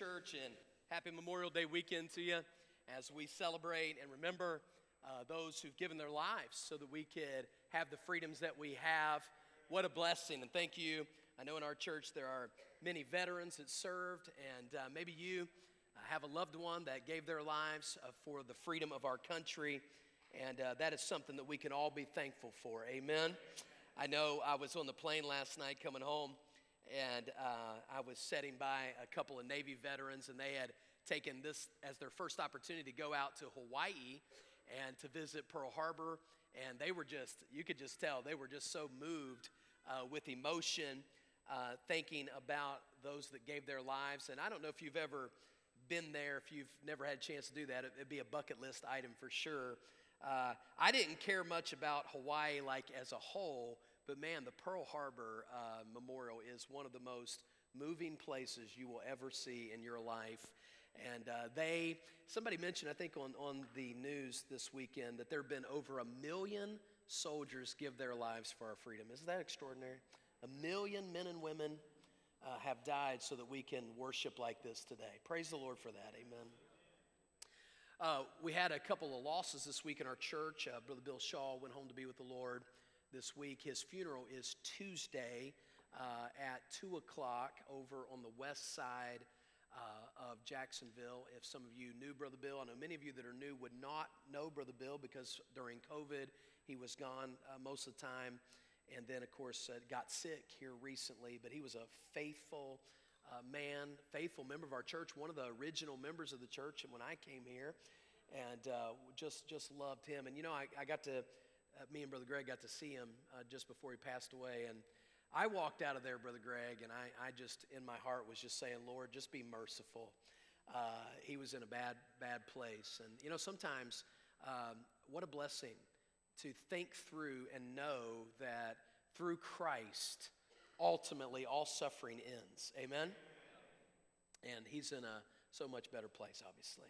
Church, and happy Memorial Day weekend to you as we celebrate and remember uh, those who've given their lives so that we could have the freedoms that we have. What a blessing, and thank you. I know in our church there are many veterans that served, and uh, maybe you uh, have a loved one that gave their lives uh, for the freedom of our country, and uh, that is something that we can all be thankful for. Amen. I know I was on the plane last night coming home and uh, I was sitting by a couple of Navy veterans, and they had taken this as their first opportunity to go out to Hawaii and to visit Pearl Harbor. And they were just, you could just tell, they were just so moved uh, with emotion, uh, thinking about those that gave their lives. And I don't know if you've ever been there, if you've never had a chance to do that, it'd be a bucket list item for sure. Uh, I didn't care much about Hawaii like as a whole, but man, the Pearl Harbor uh, Memorial is one of the most moving places you will ever see in your life. And uh, they, somebody mentioned, I think on, on the news this weekend, that there have been over a million soldiers give their lives for our freedom. Isn't that extraordinary? A million men and women uh, have died so that we can worship like this today. Praise the Lord for that. Amen. Uh, we had a couple of losses this week in our church. Uh, Brother Bill Shaw went home to be with the Lord this week. His funeral is Tuesday uh, at 2 o'clock over on the west side uh, of Jacksonville. If some of you knew Brother Bill, I know many of you that are new would not know Brother Bill because during COVID he was gone uh, most of the time. And then, of course, uh, got sick here recently, but he was a faithful uh, man, faithful member of our church, one of the original members of the church And when I came here, and uh, just just loved him. And you know, I, I got to uh, me and Brother Greg got to see him uh, just before he passed away. And I walked out of there, Brother Greg, and I, I just, in my heart, was just saying, Lord, just be merciful. Uh, he was in a bad, bad place. And, you know, sometimes um, what a blessing to think through and know that through Christ, ultimately all suffering ends. Amen? And he's in a so much better place, obviously.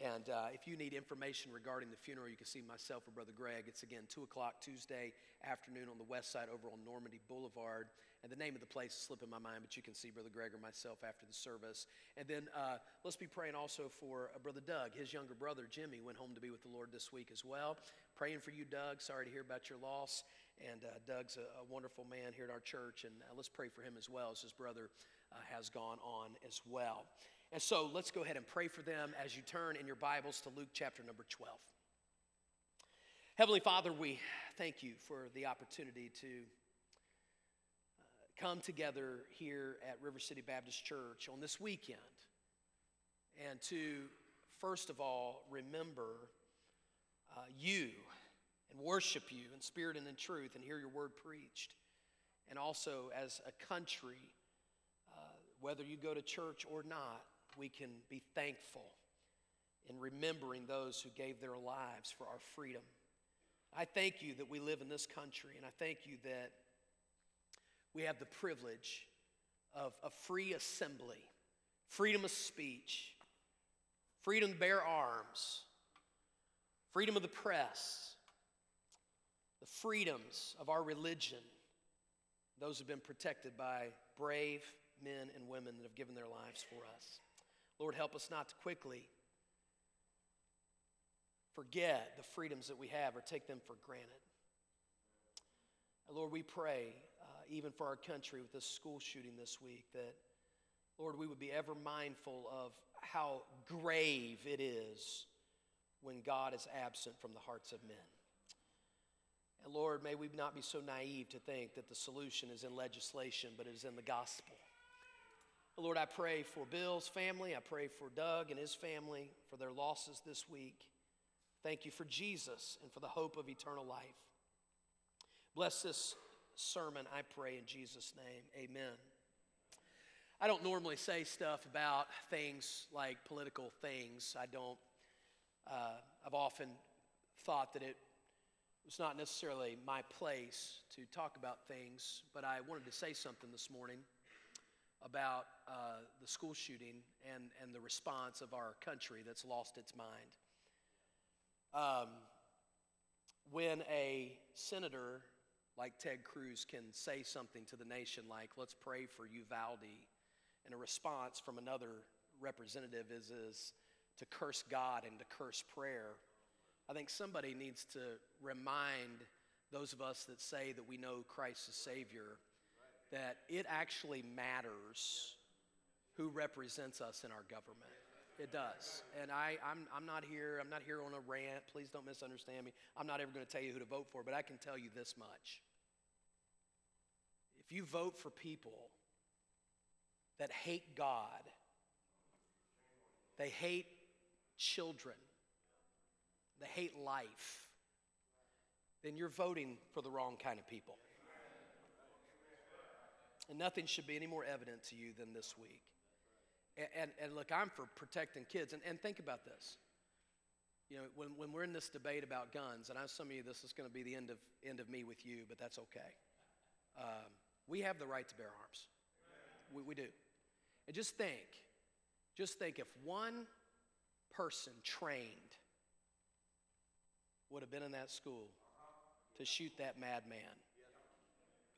And uh, if you need information regarding the funeral, you can see myself or Brother Greg. It's again 2 o'clock Tuesday afternoon on the west side over on Normandy Boulevard. And the name of the place is slipping my mind, but you can see Brother Greg or myself after the service. And then uh, let's be praying also for uh, Brother Doug. His younger brother, Jimmy, went home to be with the Lord this week as well. Praying for you, Doug. Sorry to hear about your loss. And uh, Doug's a, a, wonderful man here at our church. And uh, let's pray for him as well as his brother uh, has gone on as well. And so let's go ahead and pray for them as you turn in your Bibles to Luke chapter number 12. Heavenly Father, we thank you for the opportunity to uh, come together here at River City Baptist Church on this weekend and to, first of all, remember uh, you and worship you in spirit and in truth and hear your word preached. And also, as a country, uh, whether you go to church or not, we can be thankful in remembering those who gave their lives for our freedom. I thank you that we live in this country, and I thank you that we have the privilege of a free assembly, freedom of speech, freedom to bear arms, freedom of the press, the freedoms of our religion. Those have been protected by brave men and women that have given their lives for us. Lord, help us not to quickly forget the freedoms that we have or take them for granted. Lord, we pray, uh, even for our country with this school shooting this week, that, Lord, we would be ever mindful of how grave it is when God is absent from the hearts of men. And Lord, may we not be so naive to think that the solution is in legislation, but it is in the gospel. Lord, I pray for Bill's family. I pray for Doug and his family for their losses this week. Thank you for Jesus and for the hope of eternal life. Bless this sermon, I pray in Jesus' name. Amen. I don't normally say stuff about things like political things. I don't, uh, I've often thought that it was not necessarily my place to talk about things, but I wanted to say something this morning about uh, the school shooting and, and the response of our country that's lost its mind. Um, when a senator like Ted Cruz can say something to the nation like, let's pray for Uvalde, and a response from another representative is, is to curse God and to curse prayer. I think somebody needs to remind those of us that say that we know Christ as Savior that it actually matters who represents us in our government. It does. And I, I'm, I'm not here, I'm not here on a rant. Please don't misunderstand me. I'm not ever going to tell you who to vote for, but I can tell you this much. If you vote for people that hate God, they hate children, they hate life, then you're voting for the wrong kind of people. And nothing should be any more evident to you than this week. And, and, and look, I'm for protecting kids. And, and think about this. You know, when, when we're in this debate about guns, and I know some of you, this is going to be the end of, end of me with you, but that's okay. Um, we have the right to bear arms. We, we do. And just think, just think if one person trained would have been in that school to shoot that madman,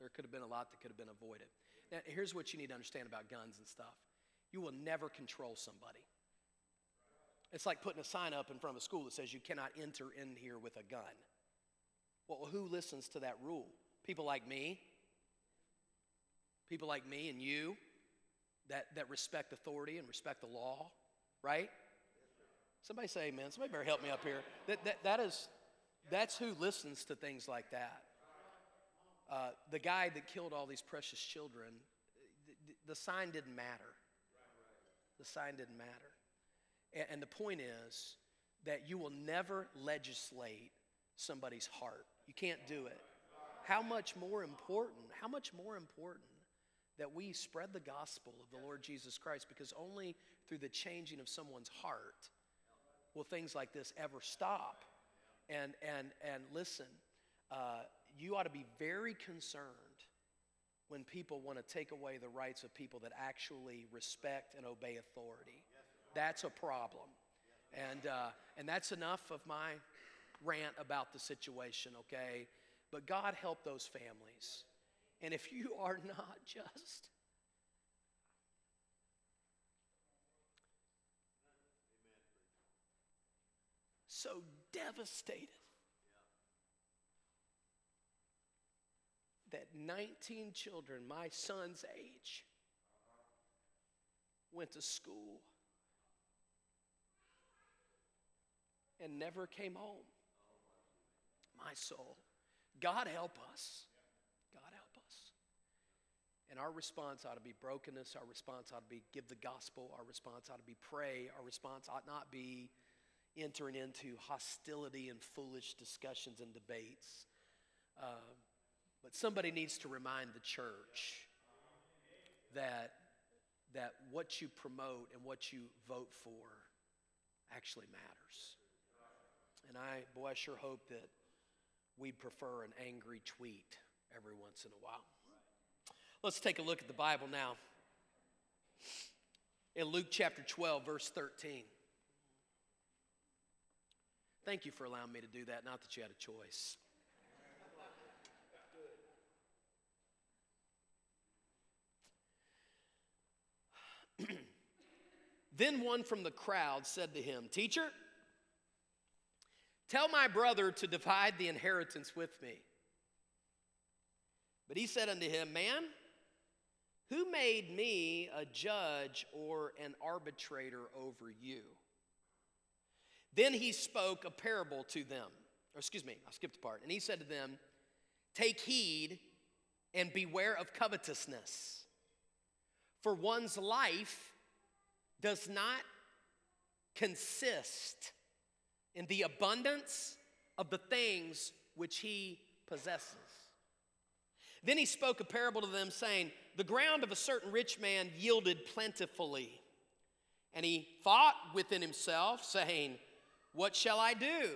there could have been a lot that could have been avoided. Now, here's what you need to understand about guns and stuff you will never control somebody. It's like putting a sign up in front of a school that says you cannot enter in here with a gun. Well, who listens to that rule? People like me, people like me and you that, that respect authority and respect the law, right? Somebody say amen. Somebody better help me up here. That, that, that is, that's who listens to things like that. Uh, the guy that killed all these precious children, the, the sign didn't matter. The sign didn't matter. And, and the point is that you will never legislate somebody's heart. You can't do it. How much more important, how much more important that we spread the gospel of the Lord Jesus Christ because only through the changing of someone's heart will things like this ever stop. And, and, and listen, uh, you ought to be very concerned when people want to take away the rights of people that actually respect and obey authority. That's a problem. And, uh, and that's enough of my rant about the situation, okay? But God help those families. And if you are not just so devastated that 19 children, my son's age, went to school and never came home. My soul. God help us. God help us. And our response ought to be brokenness. Our response ought to be give the gospel. Our response ought to be pray. Our response ought not be entering into hostility and foolish discussions and debates. Uh, but somebody needs to remind the church that, that what you promote and what you vote for actually matters. And I, boy, I sure hope that we'd prefer an angry tweet every once in a while. Let's take a look at the Bible now. In Luke chapter 12, verse 13. Thank you for allowing me to do that, not that you had a choice. Then one from the crowd said to him, Teacher, tell my brother to divide the inheritance with me. But he said unto him, Man, who made me a judge or an arbitrator over you? Then he spoke a parable to them. Or excuse me, I skipped a part. And he said to them, Take heed and beware of covetousness. For one's life does not consist in the abundance of the things which he possesses. Then he spoke a parable to them, saying, The ground of a certain rich man yielded plentifully. And he thought within himself, saying, What shall I do?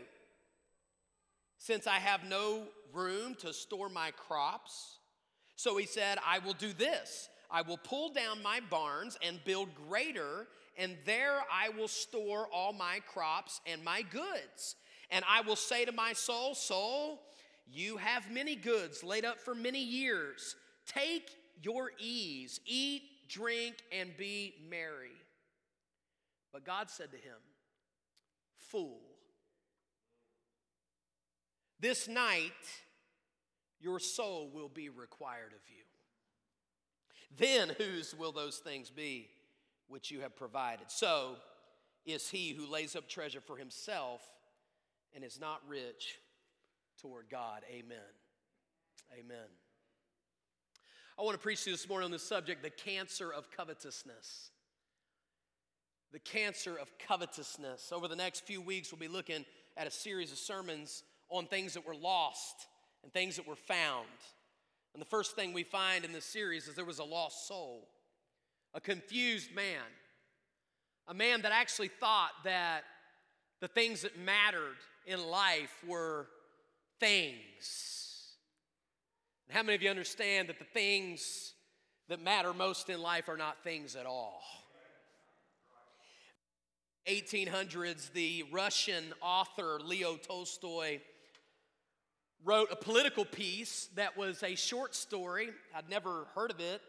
Since I have no room to store my crops. So he said, I will do this I will pull down my barns and build greater, and there I will store all my crops and my goods. And I will say to my soul, Soul, you have many goods laid up for many years. Take your ease, eat, drink, and be merry. But God said to him, Fool, this night your soul will be required of you. Then whose will those things be which you have provided? So is he who lays up treasure for himself and is not rich toward God. Amen. Amen. I want to preach to you this morning on this subject the cancer of covetousness. The cancer of covetousness. Over the next few weeks, we'll be looking at a series of sermons on things that were lost and things that were found. And the first thing we find in this series is there was a lost soul, a confused man, a man that actually thought that the things that mattered in life were things. How many of you understand that the things that matter most in life are not things at all? 1800s, the Russian author Leo Tolstoy wrote a political piece that was a short story. I'd never heard of it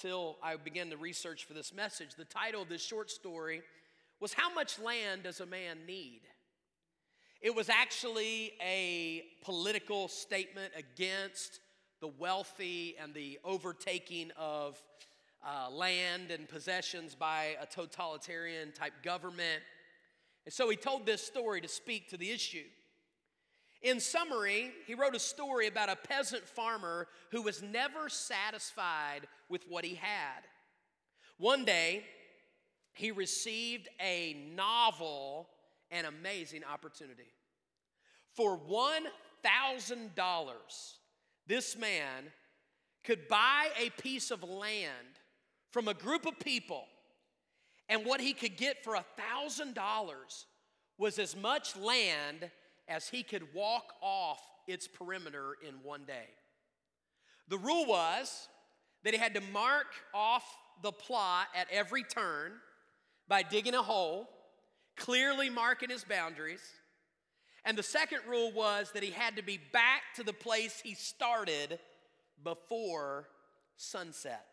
till I began to research for this message. The title of this short story was How Much Land Does a Man Need? It was actually a political statement against the wealthy and the overtaking of uh, land and possessions by a totalitarian type government. And so he told this story to speak to the issue. In summary, he wrote a story about a peasant farmer who was never satisfied with what he had. One day, he received a novel and amazing opportunity. For $1,000, this man could buy a piece of land from a group of people, and what he could get for $1,000 was as much land as he could walk off its perimeter in one day. The rule was that he had to mark off the plot at every turn by digging a hole, clearly marking his boundaries. And the second rule was that he had to be back to the place he started before sunset.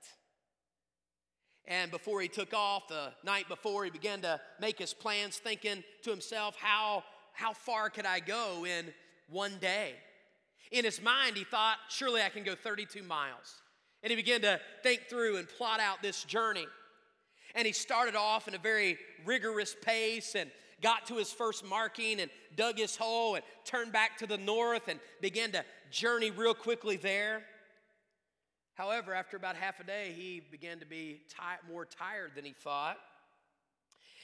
And before he took off, the night before, he began to make his plans, thinking to himself, how, how far could I go in one day? In his mind, he thought, surely I can go 32 miles. And he began to think through and plot out this journey. And he started off in a very rigorous pace and got to his first marking and dug his hole and turned back to the north and began to journey real quickly there. However, after about half a day, he began to be more tired than he thought.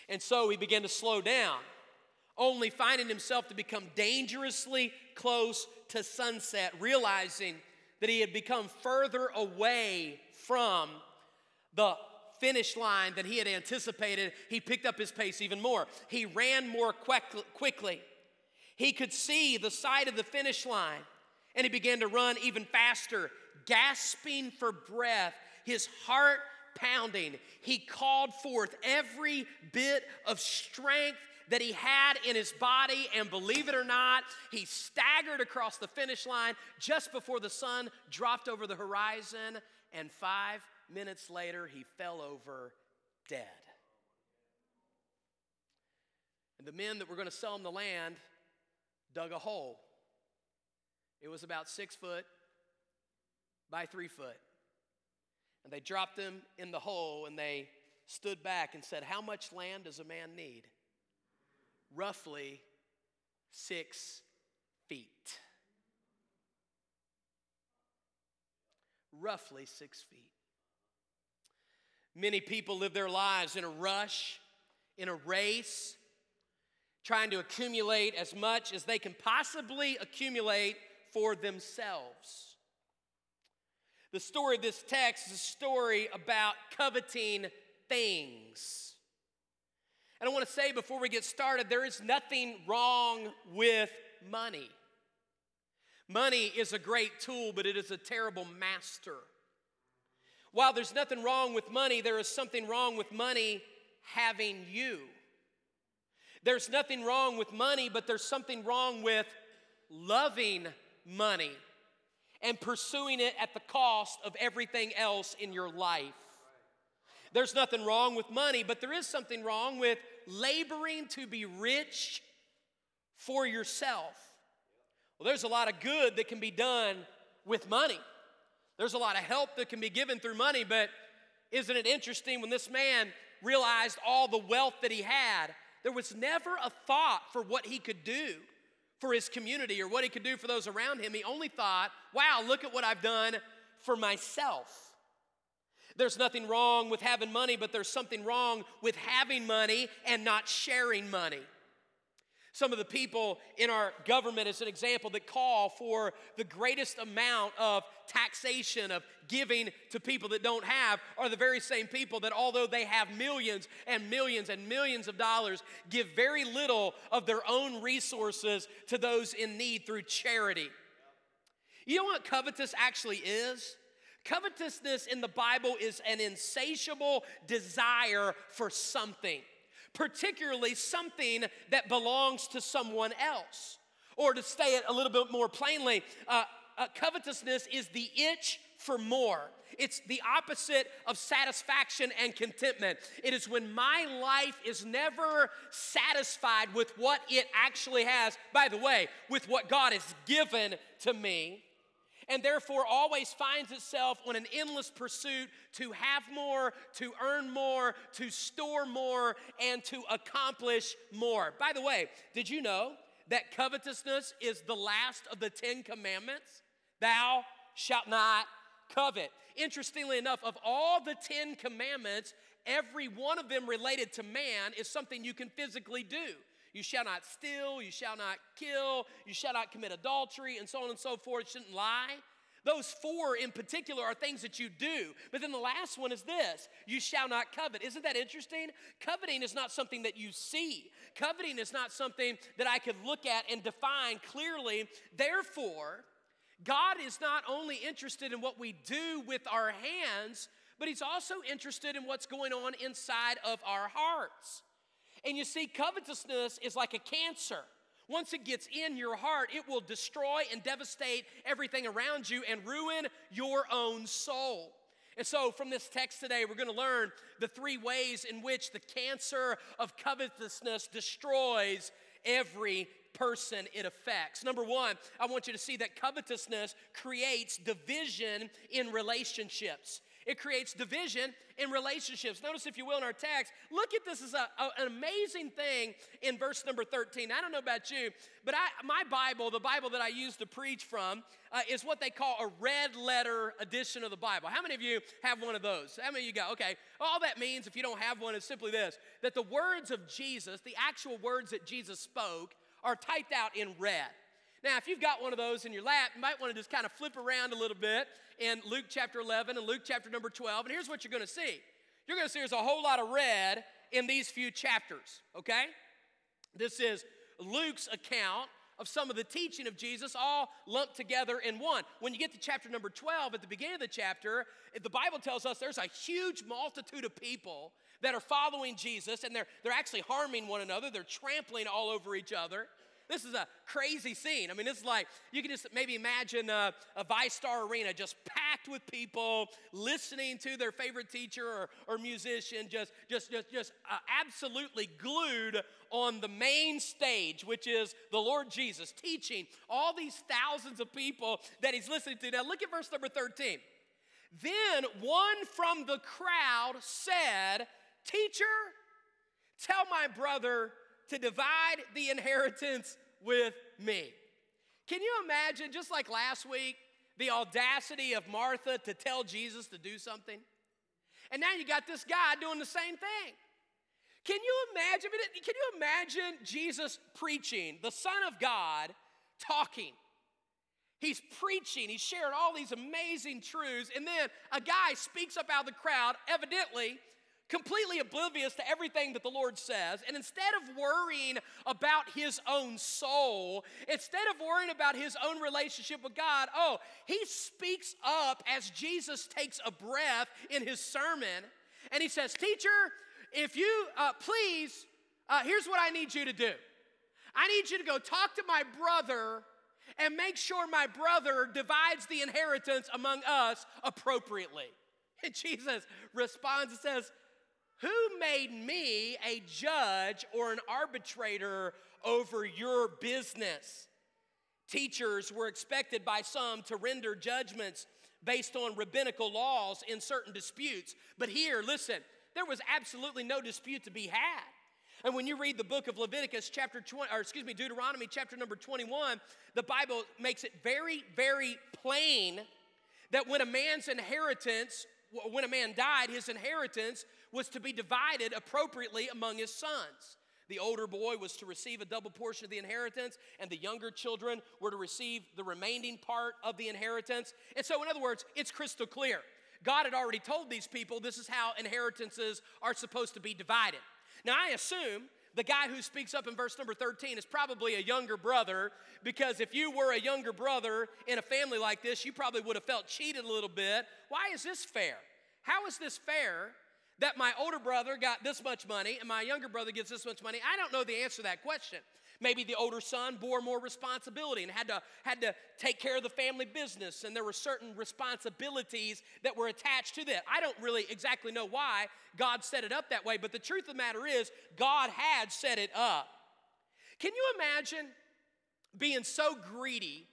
And so he began to slow down, only finding himself to become dangerously close to sunset, realizing that he had become further away from the finish line than he had anticipated, he picked up his pace even more. He ran more quickly. He could see the side of the finish line, and he began to run even faster, gasping for breath, his heart pounding. He called forth every bit of strength that he had in his body, and believe it or not, he staggered across the finish line just before the sun dropped over the horizon, and five minutes later, he fell over dead. And the men that were going to sell him the land dug a hole. It was about six foot by three foot. And they dropped him in the hole and they stood back and said, How much land does a man need? Roughly six feet. Roughly six feet. Many people live their lives in a rush, in a race, trying to accumulate as much as they can possibly accumulate for themselves. The story of this text is a story about coveting things. And I want to say before we get started, there is nothing wrong with money. Money is a great tool, but it is a terrible master. While there's nothing wrong with money, there is something wrong with money having you. There's nothing wrong with money, but there's something wrong with loving money and pursuing it at the cost of everything else in your life. There's nothing wrong with money, but there is something wrong with laboring to be rich for yourself. Well, there's a lot of good that can be done with money. There's a lot of help that can be given through money, but isn't it interesting when this man realized all the wealth that he had, there was never a thought for what he could do for his community or what he could do for those around him. He only thought, wow, look at what I've done for myself. There's nothing wrong with having money, but there's something wrong with having money and not sharing money. Some of the people in our government, as an example, that call for the greatest amount of taxation, of giving to people that don't have, are the very same people that, although they have millions and millions and millions of dollars, give very little of their own resources to those in need through charity. You know what covetous actually is? Covetousness in the Bible is an insatiable desire for something particularly something that belongs to someone else. Or to say it a little bit more plainly, uh, uh, covetousness is the itch for more. It's the opposite of satisfaction and contentment. It is when my life is never satisfied with what it actually has, by the way, with what God has given to me, and therefore always finds itself on an endless pursuit to have more, to earn more, to store more, and to accomplish more. By the way, did you know that covetousness is the last of the Ten Commandments? Thou shalt not covet. Interestingly enough, of all the Ten Commandments, every one of them related to man is something you can physically do. You shall not steal, you shall not kill, you shall not commit adultery, and so on and so forth. Shouldn't lie. Those four in particular are things that you do. But then the last one is this you shall not covet. Isn't that interesting? Coveting is not something that you see, coveting is not something that I could look at and define clearly. Therefore, God is not only interested in what we do with our hands, but He's also interested in what's going on inside of our hearts. And you see, covetousness is like a cancer. Once it gets in your heart, it will destroy and devastate everything around you and ruin your own soul. And so, from this text today, we're going to learn the three ways in which the cancer of covetousness destroys every person it affects. Number one, I want you to see that covetousness creates division in relationships. It creates division in relationships. Notice, if you will, in our text, look at this as a, a, an amazing thing in verse number 13. I don't know about you, but I, my Bible, the Bible that I use to preach from, uh, is what they call a red letter edition of the Bible. How many of you have one of those? How many of you go, okay, all that means if you don't have one is simply this that the words of Jesus, the actual words that Jesus spoke, are typed out in red. Now, if you've got one of those in your lap, you might want to just kind of flip around a little bit in Luke chapter 11 and Luke chapter number 12. And here's what you're going to see you're going to see there's a whole lot of red in these few chapters, okay? This is Luke's account of some of the teaching of Jesus all lumped together in one. When you get to chapter number 12, at the beginning of the chapter, the Bible tells us there's a huge multitude of people that are following Jesus and they're, they're actually harming one another, they're trampling all over each other. This is a crazy scene. I mean, it's like, you can just maybe imagine a, a VyStar Arena just packed with people listening to their favorite teacher or, or musician, just, just, just, just uh, absolutely glued on the main stage, which is the Lord Jesus, teaching all these thousands of people that he's listening to. Now, look at verse number 13. Then one from the crowd said, Teacher, tell my brother to divide the inheritance with me. Can you imagine, just like last week, the audacity of Martha to tell Jesus to do something? And now you got this guy doing the same thing. Can you imagine? Can you imagine Jesus preaching, the Son of God talking? He's preaching, he's sharing all these amazing truths, and then a guy speaks up out of the crowd, evidently completely oblivious to everything that the Lord says. And instead of worrying about his own soul, instead of worrying about his own relationship with God, oh, he speaks up as Jesus takes a breath in his sermon. And he says, Teacher, if you uh, please, uh, here's what I need you to do I need you to go talk to my brother and make sure my brother divides the inheritance among us appropriately. And Jesus responds and says, Who made me a judge or an arbitrator over your business? Teachers were expected by some to render judgments based on rabbinical laws in certain disputes. But here, listen, there was absolutely no dispute to be had. And when you read the book of Leviticus, chapter 20, or excuse me, Deuteronomy, chapter number 21, the Bible makes it very, very plain that when a man's inheritance, when a man died, his inheritance was to be divided appropriately among his sons. The older boy was to receive a double portion of the inheritance, and the younger children were to receive the remaining part of the inheritance. And so, in other words, it's crystal clear. God had already told these people this is how inheritances are supposed to be divided. Now, I assume the guy who speaks up in verse number 13 is probably a younger brother because if you were a younger brother in a family like this, you probably would have felt cheated a little bit. Why is this fair? How is this fair that my older brother got this much money and my younger brother gets this much money? I don't know the answer to that question. Maybe the older son bore more responsibility and had to, had to take care of the family business, and there were certain responsibilities that were attached to that. I don't really exactly know why God set it up that way, but the truth of the matter is, God had set it up. Can you imagine being so greedy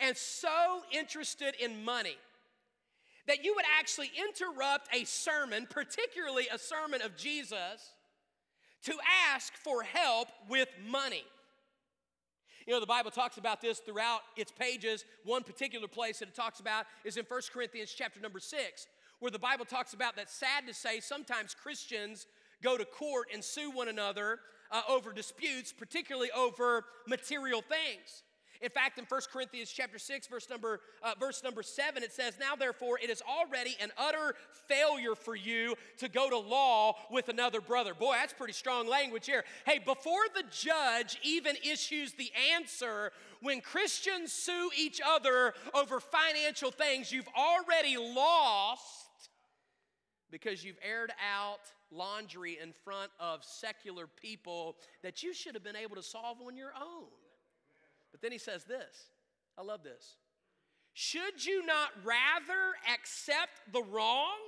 and so interested in money? That you would actually interrupt a sermon, particularly a sermon of Jesus, to ask for help with money. You know, the Bible talks about this throughout its pages. One particular place that it talks about is in 1 Corinthians chapter number 6, where the Bible talks about that sad to say, sometimes Christians go to court and sue one another uh, over disputes, particularly over material things. In fact, in 1 Corinthians chapter 6, verse number, uh, verse number 7, it says, Now therefore it is already an utter failure for you to go to law with another brother. Boy, that's pretty strong language here. Hey, before the judge even issues the answer, when Christians sue each other over financial things, you've already lost because you've aired out laundry in front of secular people that you should have been able to solve on your own. But then he says this I love this. Should you not rather accept the wrong?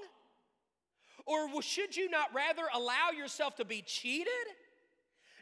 Or should you not rather allow yourself to be cheated?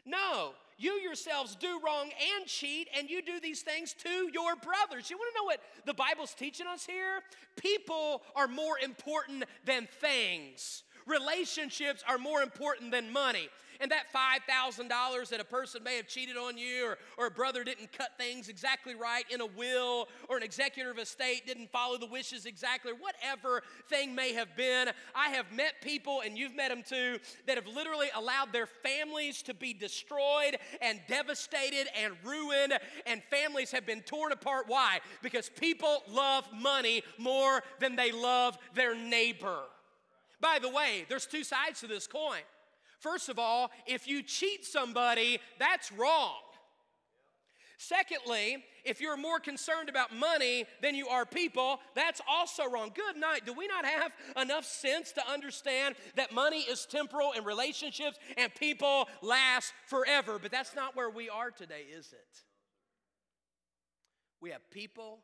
No, you yourselves do wrong and cheat, and you do these things to your brothers. You want to know what the Bible's teaching us here? People are more important than things. Relationships are more important than money and that $5,000 that a person may have cheated on you, or, or a brother didn't cut things exactly right in a will, or an executor of estate didn't follow the wishes exactly, whatever thing may have been. I have met people, and you've met them too, that have literally allowed their families to be destroyed and devastated and ruined, and families have been torn apart. Why? Because people love money more than they love their neighbor. By the way, there's two sides to this coin. First of all, if you cheat somebody, that's wrong. Secondly, if you're more concerned about money than you are people, that's also wrong. Good night. Do we not have enough sense to understand that money is temporal and relationships and people last forever? But that's not where we are today, is it? We have people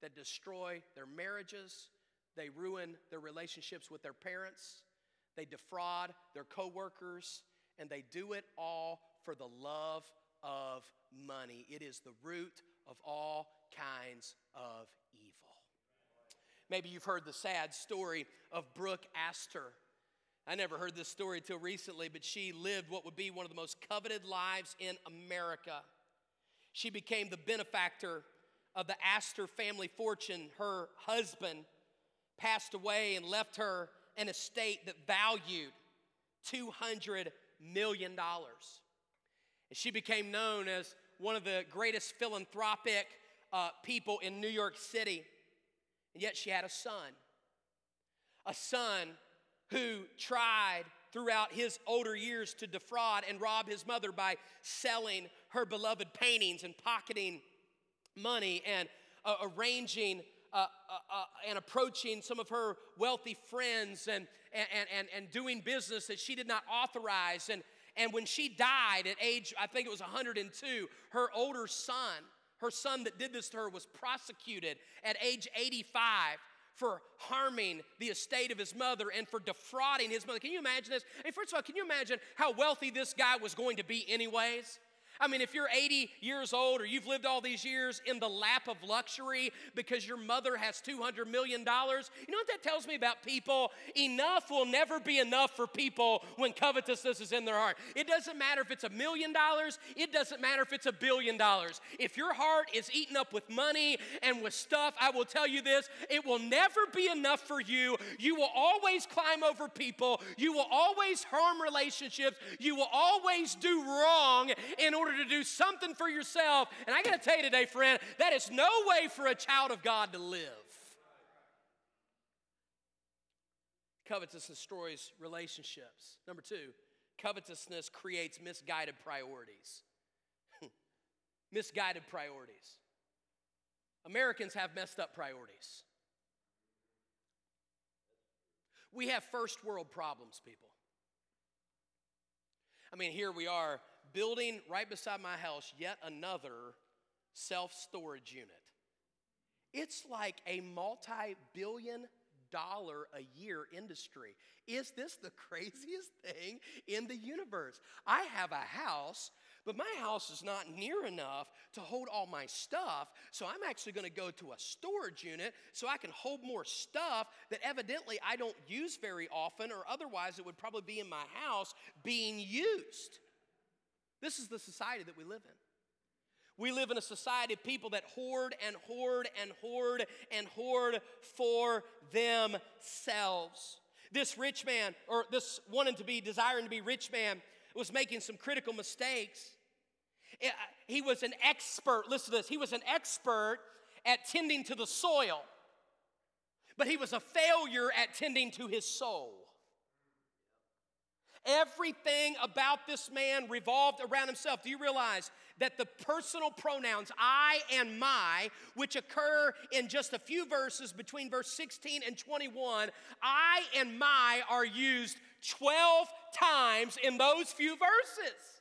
that destroy their marriages, they ruin their relationships with their parents, they defraud their coworkers, and they do it all for the love of money. It is the root of all kinds of evil. Maybe you've heard the sad story of Brooke Astor. I never heard this story till recently, but she lived what would be one of the most coveted lives in America. She became the benefactor of the Astor family fortune. Her husband passed away and left her an estate that valued $200 million. And she became known as one of the greatest philanthropic uh, people in New York City. And yet she had a son. A son who tried throughout his older years to defraud and rob his mother by selling her beloved paintings and pocketing money and uh, arranging uh, uh, uh, and approaching some of her wealthy friends and, and, and, and doing business that she did not authorize. And, and when she died at age, I think it was 102, her older son, her son that did this to her, was prosecuted at age 85 for harming the estate of his mother and for defrauding his mother. Can you imagine this? Hey, first of all, can you imagine how wealthy this guy was going to be, anyways? I mean, if you're 80 years old or you've lived all these years in the lap of luxury because your mother has $200 million, you know what that tells me about people? Enough will never be enough for people when covetousness is in their heart. It doesn't matter if it's a million dollars, it doesn't matter if it's a billion dollars. If your heart is eaten up with money and with stuff, I will tell you this it will never be enough for you. You will always climb over people, you will always harm relationships, you will always do wrong in order order to do something for yourself. And I got to tell you today, friend, that is no way for a child of God to live. Covetousness destroys relationships. Number two, covetousness creates misguided priorities. misguided priorities. Americans have messed up priorities. We have first world problems, people. I mean, here we are building right beside my house yet another self storage unit. It's like a multi billion dollar a year industry. Is this the craziest thing in the universe? I have a house, but my house is not near enough to hold all my stuff, so I'm actually going to go to a storage unit so I can hold more stuff that evidently I don't use very often, or otherwise it would probably be in my house being used. This is the society that we live in. We live in a society of people that hoard and hoard and hoard and hoard for themselves. This rich man, or this wanting to be, desiring to be rich man, was making some critical mistakes. Uh, he was an expert, listen to this, he was an expert at tending to the soil, but he was a failure at tending to his soul. Everything about this man revolved around himself. Do you realize that the personal pronouns I and my, which occur in just a few verses between verse 16 and 21, I and my are used 12 times in those few verses?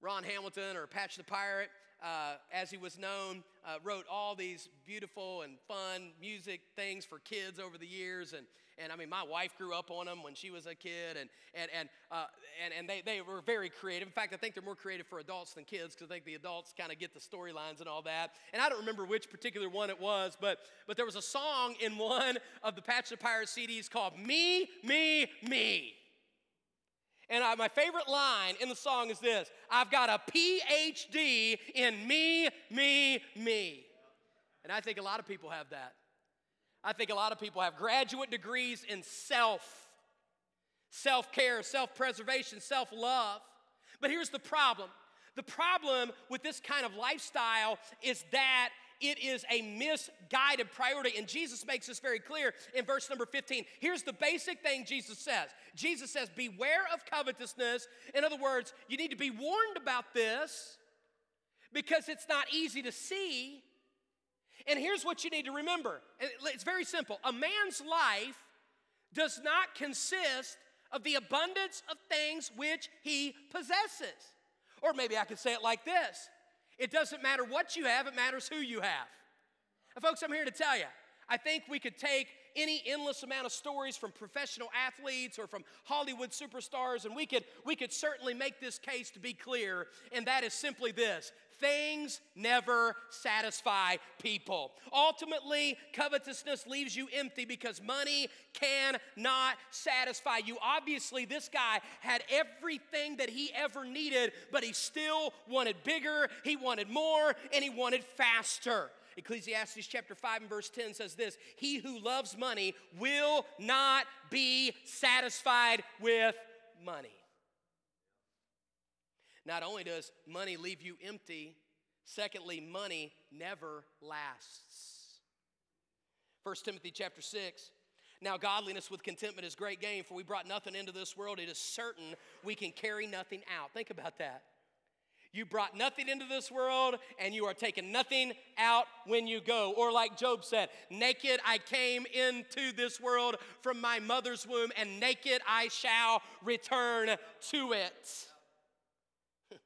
Ron Hamilton or Patch the Pirate, uh, as he was known, uh, wrote all these beautiful and fun music things for kids over the years. And and I mean, my wife grew up on them when she was a kid, and, and, and, uh, and, and they, they were very creative. In fact, I think they're more creative for adults than kids because I think the adults kind of get the storylines and all that. And I don't remember which particular one it was, but, but there was a song in one of the Patch the Pirate CDs called Me, Me, Me. And I, my favorite line in the song is this I've got a PhD in me, me, me. And I think a lot of people have that. I think a lot of people have graduate degrees in self, self care, self preservation, self love. But here's the problem the problem with this kind of lifestyle is that it is a misguided priority. And Jesus makes this very clear in verse number 15. Here's the basic thing Jesus says Jesus says, Beware of covetousness. In other words, you need to be warned about this because it's not easy to see. And here's what you need to remember it's very simple. A man's life does not consist of the abundance of things which he possesses. Or maybe I could say it like this it doesn't matter what you have, it matters who you have. Folks, I'm here to tell you, I think we could take any endless amount of stories from professional athletes or from Hollywood superstars, and we could, we could certainly make this case to be clear, and that is simply this things never satisfy people. Ultimately, covetousness leaves you empty because money cannot satisfy you. Obviously, this guy had everything that he ever needed, but he still wanted bigger, he wanted more, and he wanted faster. Ecclesiastes chapter 5 and verse 10 says this He who loves money will not be satisfied with money. Not only does money leave you empty, secondly, money never lasts. 1 Timothy chapter 6. Now, godliness with contentment is great gain, for we brought nothing into this world. It is certain we can carry nothing out. Think about that. You brought nothing into this world, and you are taking nothing out when you go. Or, like Job said, naked I came into this world from my mother's womb, and naked I shall return to it.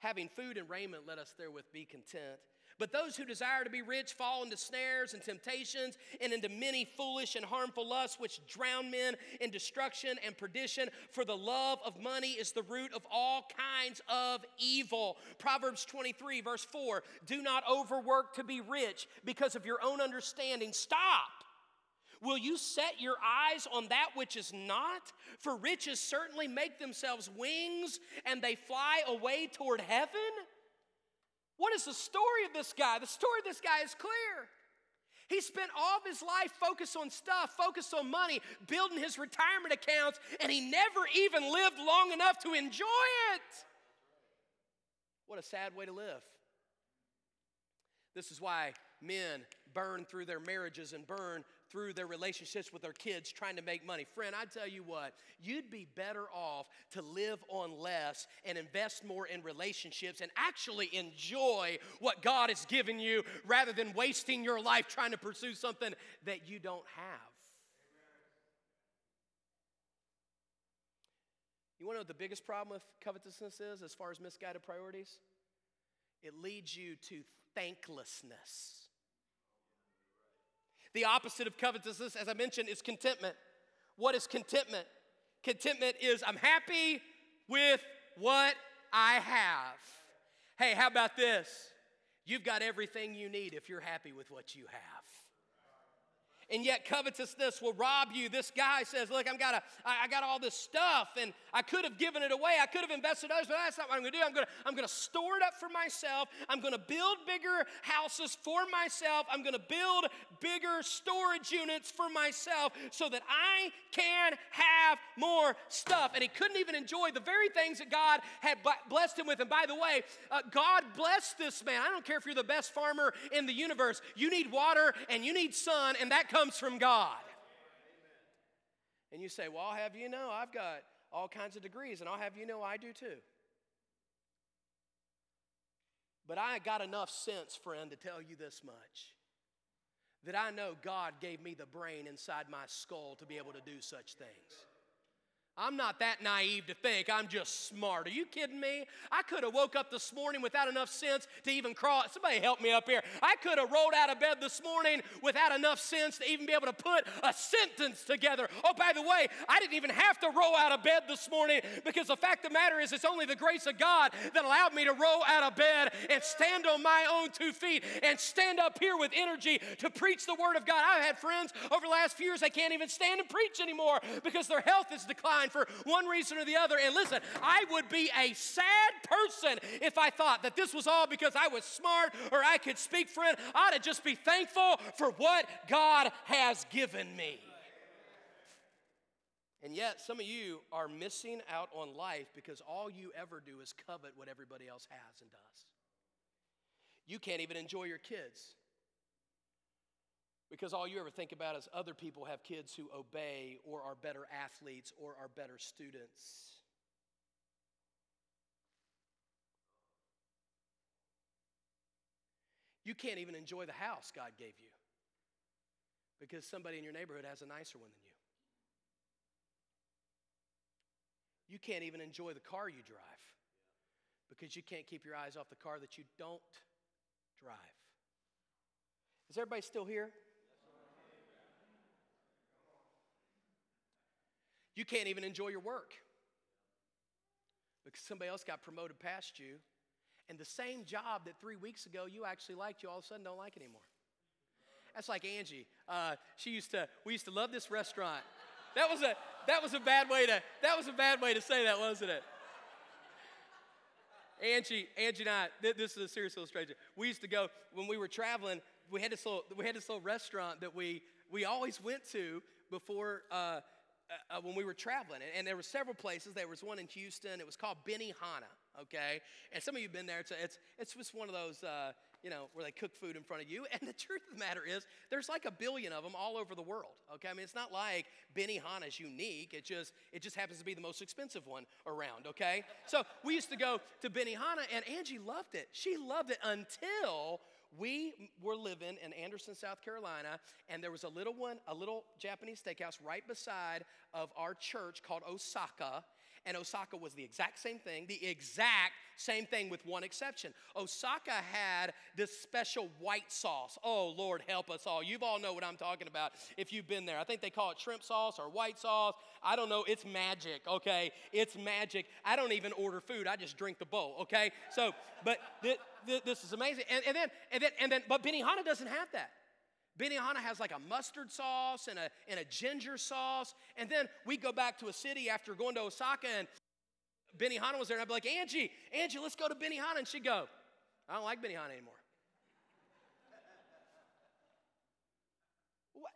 Having food and raiment, let us therewith be content. But those who desire to be rich fall into snares and temptations and into many foolish and harmful lusts, which drown men in destruction and perdition. For the love of money is the root of all kinds of evil. Proverbs 23, verse 4 Do not overwork to be rich because of your own understanding. Stop. Will you set your eyes on that which is not? For riches certainly make themselves wings and they fly away toward heaven. What is the story of this guy? The story of this guy is clear. He spent all of his life focused on stuff, focused on money, building his retirement accounts, and he never even lived long enough to enjoy it. What a sad way to live. This is why men burn through their marriages and burn through their relationships with their kids trying to make money. Friend, I tell you what, you'd be better off to live on less and invest more in relationships and actually enjoy what God has given you rather than wasting your life trying to pursue something that you don't have. You want to know what the biggest problem with covetousness is as far as misguided priorities? It leads you to thanklessness. The opposite of covetousness, as I mentioned, is contentment. What is contentment? Contentment is I'm happy with what I have. Hey, how about this? You've got everything you need if you're happy with what you have and yet covetousness will rob you. This guy says, Look, I'm got a, I got all this stuff, and I could have given it away. I could have invested others, but that's not what I'm gonna do. I'm gonna, I'm gonna store it up for myself. I'm gonna build bigger houses for myself. I'm gonna build bigger storage units for myself so that I can have more stuff. And he couldn't even enjoy the very things that God had blessed him with. And by the way, uh, God blessed this man. I don't care if you're the best farmer in the universe, you need water and you need sun, and that comes comes from God. And you say, Well, I'll have you know, I've got all kinds of degrees, and I'll have you know, I do too. But I got enough sense, friend, to tell you this much that I know God gave me the brain inside my skull to be able to do such things. I'm not that naive to think I'm just smart. Are you kidding me? I could have woke up this morning without enough sense to even crawl. Somebody help me up here. I could have rolled out of bed this morning without enough sense to even be able to put a sentence together. Oh, by the way, I didn't even have to roll out of bed this morning because the fact of the matter is it's only the grace of God that allowed me to roll out of bed and stand on my own two feet and stand up here with energy to preach the word of God. I've had friends over the last few years they can't even stand and preach anymore because their health has declined for one reason or the other. And listen, I would be a sad person if I thought that this was all because I was smart or I could speak, friend. I ought to just be thankful for what God has given me. And yet, some of you are missing out on life because all you ever do is covet what everybody else has and does. You can't even enjoy your kids because all you ever think about is other people have kids who obey or are better athletes or are better students. You can't even enjoy the house God gave you because somebody in your neighborhood has a nicer one than you. You can't even enjoy the car you drive because you can't keep your eyes off the car that you don't drive. Is everybody still here? You can't even enjoy your work because somebody else got promoted past you. And the same job that three weeks ago you actually liked, you all of a sudden don't like anymore. That's like Angie. Uh, she used to, we used to love this restaurant. That was a, that was a bad way to, that was a bad way to say that, wasn't it? Angie, Angie and I, this is a serious illustration. We used to go, when we were traveling, we had this little, we had this little restaurant that we, we always went to before, uh, uh, when we were traveling, and there were several places. There was one in Houston. It was called Benihana, okay? And some of you have been there. It's, it's, it's just one of those, uh, you know, where they cook food in front of you. And the truth of the matter is, there's like a billion of them all over the world, okay? I mean, it's not like Benihana is unique. It just, it just happens to be the most expensive one around, okay? So we used to go to Benihana, and Angie loved it. She loved it until we were living in Anderson, South Carolina, and there was a little one, a little Japanese steakhouse right beside of our church called Osaka. And Osaka was the exact same thing, the exact same thing with one exception. Osaka had this special white sauce. Oh, Lord, help us all. You've all know what I'm talking about if you've been there. I think they call it shrimp sauce or white sauce. I don't know. It's magic, okay? It's magic. I don't even order food, I just drink the bowl, okay? So, but th- th- this is amazing. And, and, then, and, then, and then, but Benihana doesn't have that. Benihana has like a mustard sauce and a, and a ginger sauce. And then we go back to a city after going to Osaka and Benihana was there. And I'd be like, Angie, Angie, let's go to Benihana. And she'd go, I don't like Benihana anymore. what?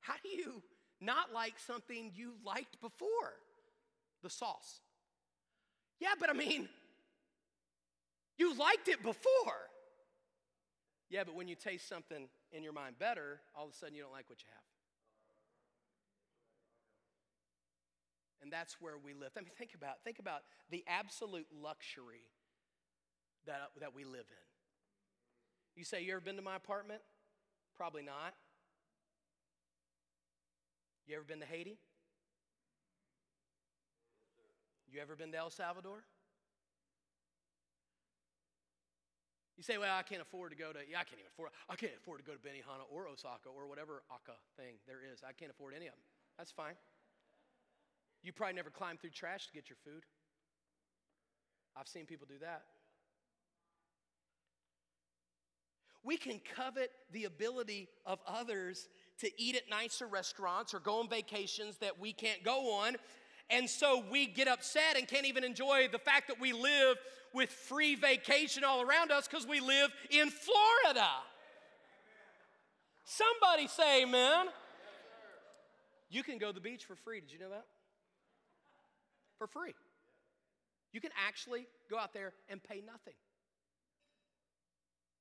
How do you not like something you liked before? The sauce. Yeah, but I mean, you liked it before. Yeah, but when you taste something in your mind better, all of a sudden you don't like what you have. And that's where we live. I mean, think about think about the absolute luxury that, that we live in. You say, You ever been to my apartment? Probably not. You ever been to Haiti? You ever been to El Salvador? You say, well, I can't afford to go to, yeah, I can't even afford, I can't afford to go to Benihana or Osaka or whatever Aka thing there is. I can't afford any of them. That's fine. You probably never climbed through trash to get your food. I've seen people do that. We can covet the ability of others to eat at nicer restaurants or go on vacations that we can't go on. And so we get upset and can't even enjoy the fact that we live with free vacation all around us because we live in Florida. Somebody say amen. You can go to the beach for free. Did you know that? For free. You can actually go out there and pay nothing.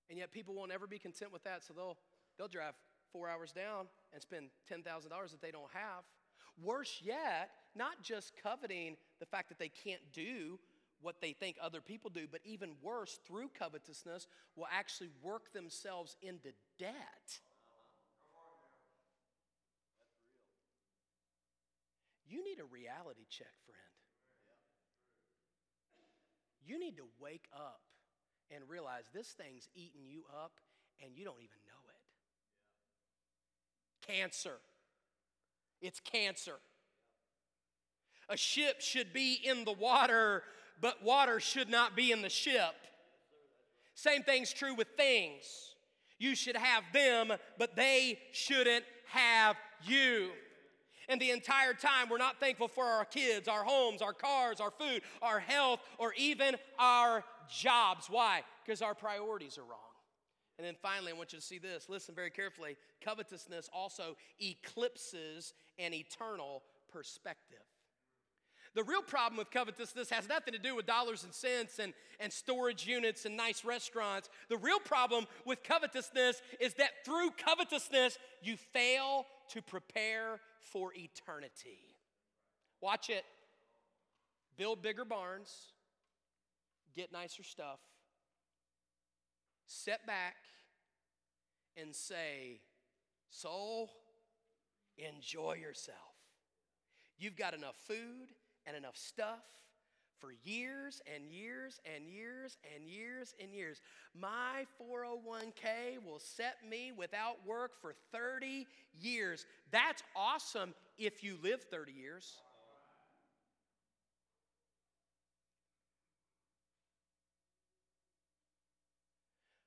And yet people won't ever be content with that, so they'll, they'll drive four hours down and spend $10,000 that they don't have. Worse yet, not just coveting the fact that they can't do what they think other people do, but even worse, through covetousness, will actually work themselves into debt. You need a reality check, friend. You need to wake up and realize this thing's eating you up and you don't even know it. Cancer. It's cancer. A ship should be in the water but water should not be in the ship. Same thing's true with things. You should have them, but they shouldn't have you. And the entire time, we're not thankful for our kids, our homes, our cars, our food, our health, or even our jobs. Why? Because our priorities are wrong. And then finally, I want you to see this. Listen very carefully. Covetousness also eclipses an eternal perspective. The real problem with covetousness has nothing to do with dollars and cents and, and storage units and nice restaurants. The real problem with covetousness is that through covetousness, you fail to prepare for eternity. Watch it. Build bigger barns, get nicer stuff, set back and say, Soul, enjoy yourself. You've got enough food and enough stuff for years and years and years and years and years. My 401k will set me without work for 30 years. That's awesome if you live 30 years.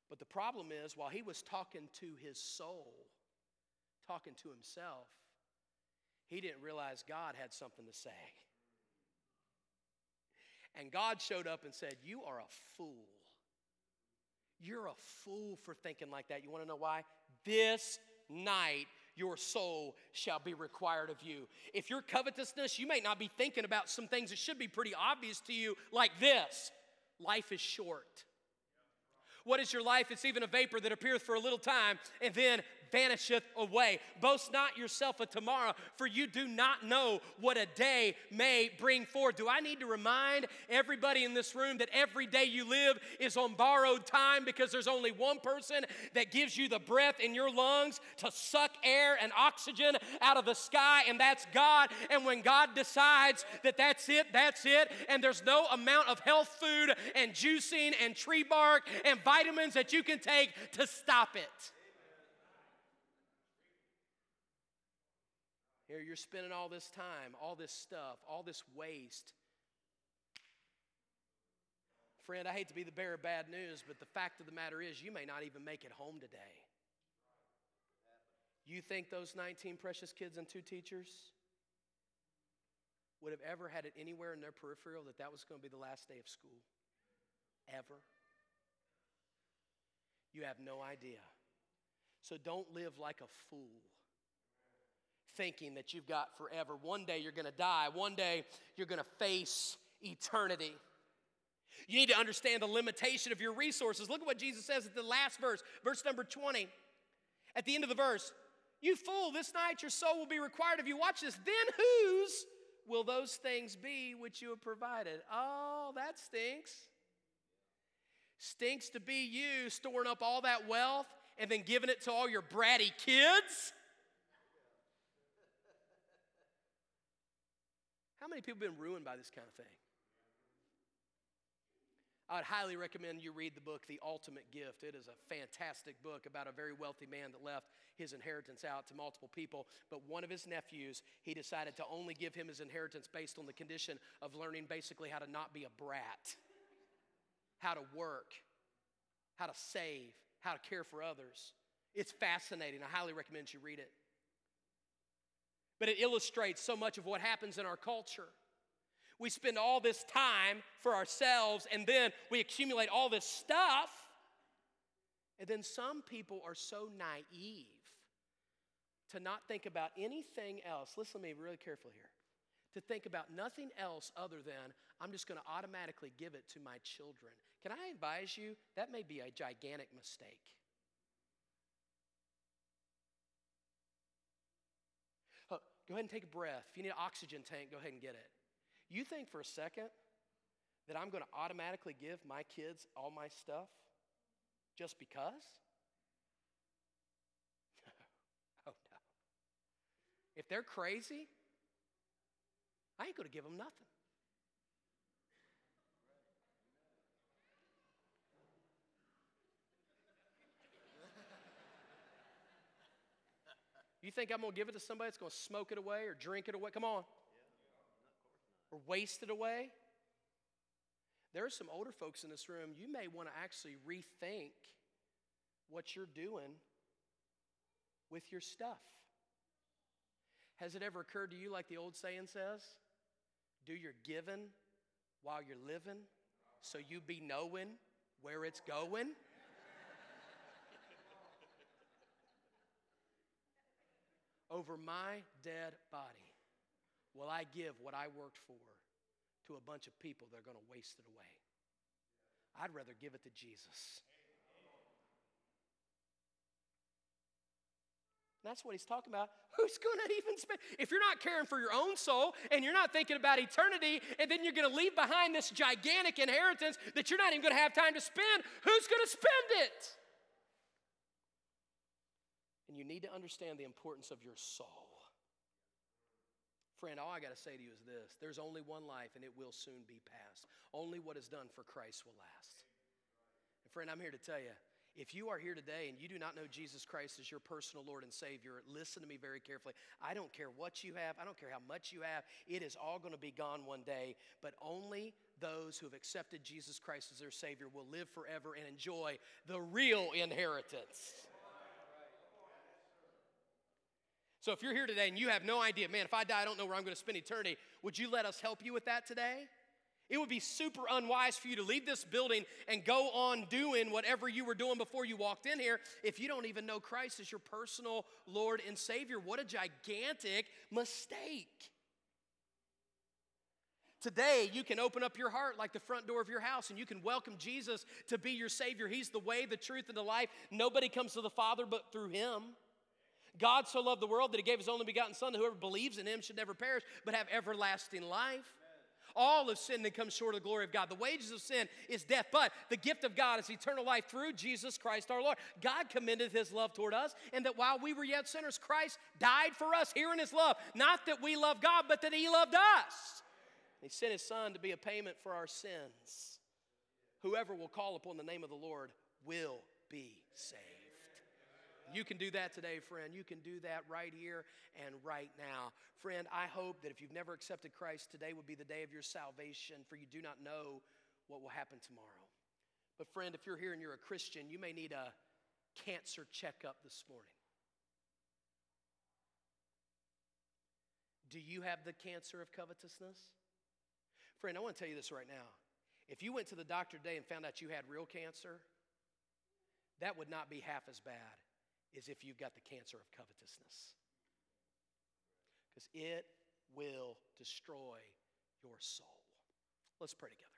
But the problem is, while he was talking to his soul, talking to himself, he didn't realize God had something to say. And God showed up and said, You are a fool. You're a fool for thinking like that. You want to know why? This night your soul shall be required of you. If you're covetousness, you may not be thinking about some things that should be pretty obvious to you, like this life is short. What is your life? It's even a vapor that appears for a little time and then vanisheth away. Boast not yourself of tomorrow, for you do not know what a day may bring forth. Do I need to remind everybody in this room that every day you live is on borrowed time because there's only one person that gives you the breath in your lungs to suck air and oxygen out of the sky, and that's God. And when God decides that that's it, that's it, and there's no amount of health food and juicing and tree bark and vitamins that you can take to stop it. Here you're spending all this time, all this stuff, all this waste. Friend, I hate to be the bearer of bad news, but the fact of the matter is, you may not even make it home today. You think those 19 precious kids and two teachers would have ever had it anywhere in their peripheral that that was going to be the last day of school? Ever? You have no idea. So don't live like a fool thinking that you've got forever. One day you're going to die, one day you're going to face eternity. You need to understand the limitation of your resources. Look at what Jesus says at the last verse, verse number 20. At the end of the verse, you fool, this night your soul will be required of you. Watch this. Then whose will those things be which you have provided? Oh, that stinks. Stinks to be you storing up all that wealth and then giving it to all your bratty kids. How many people have been ruined by this kind of thing? I would highly recommend you read the book, The Ultimate Gift. It is a fantastic book about a very wealthy man that left his inheritance out to multiple people. But one of his nephews, he decided to only give him his inheritance based on the condition of learning basically how to not be a brat, how to work, how to save, how to care for others. It's fascinating. I highly recommend you read it. But it illustrates so much of what happens in our culture. We spend all this time for ourselves and then we accumulate all this stuff. And then some people are so naive to not think about anything else. Listen to me really carefully here. To think about nothing else other than, I'm just going to automatically give it to my children. Can I advise you? That may be a gigantic mistake. Go ahead and take a breath. If you need an oxygen tank, go ahead and get it. You think for a second that I'm going to automatically give my kids all my stuff just because? oh no. If they're crazy, I ain't going to give them nothing. You think I'm going to give it to somebody that's going to smoke it away or drink it away? Come on or waste it away. There are some older folks in this room, you may want to actually rethink what you're doing with your stuff. Has it ever occurred to you, like the old saying says, do your giving while you're living so you be knowing where it's going? Over my dead body will I give what I worked for to a bunch of people that are going to waste it away? I'd rather give it to Jesus. That's what he's talking about. Who's going to even spend? If you're not caring for your own soul and you're not thinking about eternity, and then you're going to leave behind this gigantic inheritance that you're not even going to have time to spend, who's going to spend it? And you need to understand the importance of your soul. Friend, all I got to say to you is this there's only one life and it will soon be past. Only what is done for Christ will last. And friend, I'm here to tell you if you are here today and you do not know Jesus Christ as your personal Lord and Savior, listen to me very carefully. I don't care what you have, I don't care how much you have, it is all going to be gone one day, but only those who have accepted Jesus Christ as their Savior will live forever and enjoy the real inheritance. So if you're here today and you have no idea, man, if I die, I don't know where I'm going to spend eternity, would you let us help you with that today? It would be super unwise for you to leave this building and go on doing whatever you were doing before you walked in here if you don't even know Christ as your personal Lord and Savior. What a gigantic mistake. Today, you can open up your heart like the front door of your house and you can welcome Jesus to be your Savior. He's the way, the truth, and the life. Nobody comes to the Father but through Him. God so loved the world that he gave his only begotten Son that whoever believes in him should never perish but have everlasting life. All of sin and come short of the glory of God. The wages of sin is death, but the gift of God is eternal life through Jesus Christ our Lord. God commended his love toward us, and that while we were yet sinners, Christ died for us here in his love. Not that we love God, but that he loved us. He sent his Son to be a payment for our sins. Whoever will call upon the name of the Lord will be saved. You can do that today, friend. You can do that right here and right now. Friend, I hope that if you've never accepted Christ, today would be the day of your salvation, for you do not know what will happen tomorrow. But, friend, if you're here and you're a Christian, you may need a cancer checkup this morning. Do you have the cancer of covetousness? Friend, I want to tell you this right now. If you went to the doctor today and found out you had real cancer, that would not be half as bad is if you've got the cancer of covetousness. Because it will destroy your soul. Let's pray together.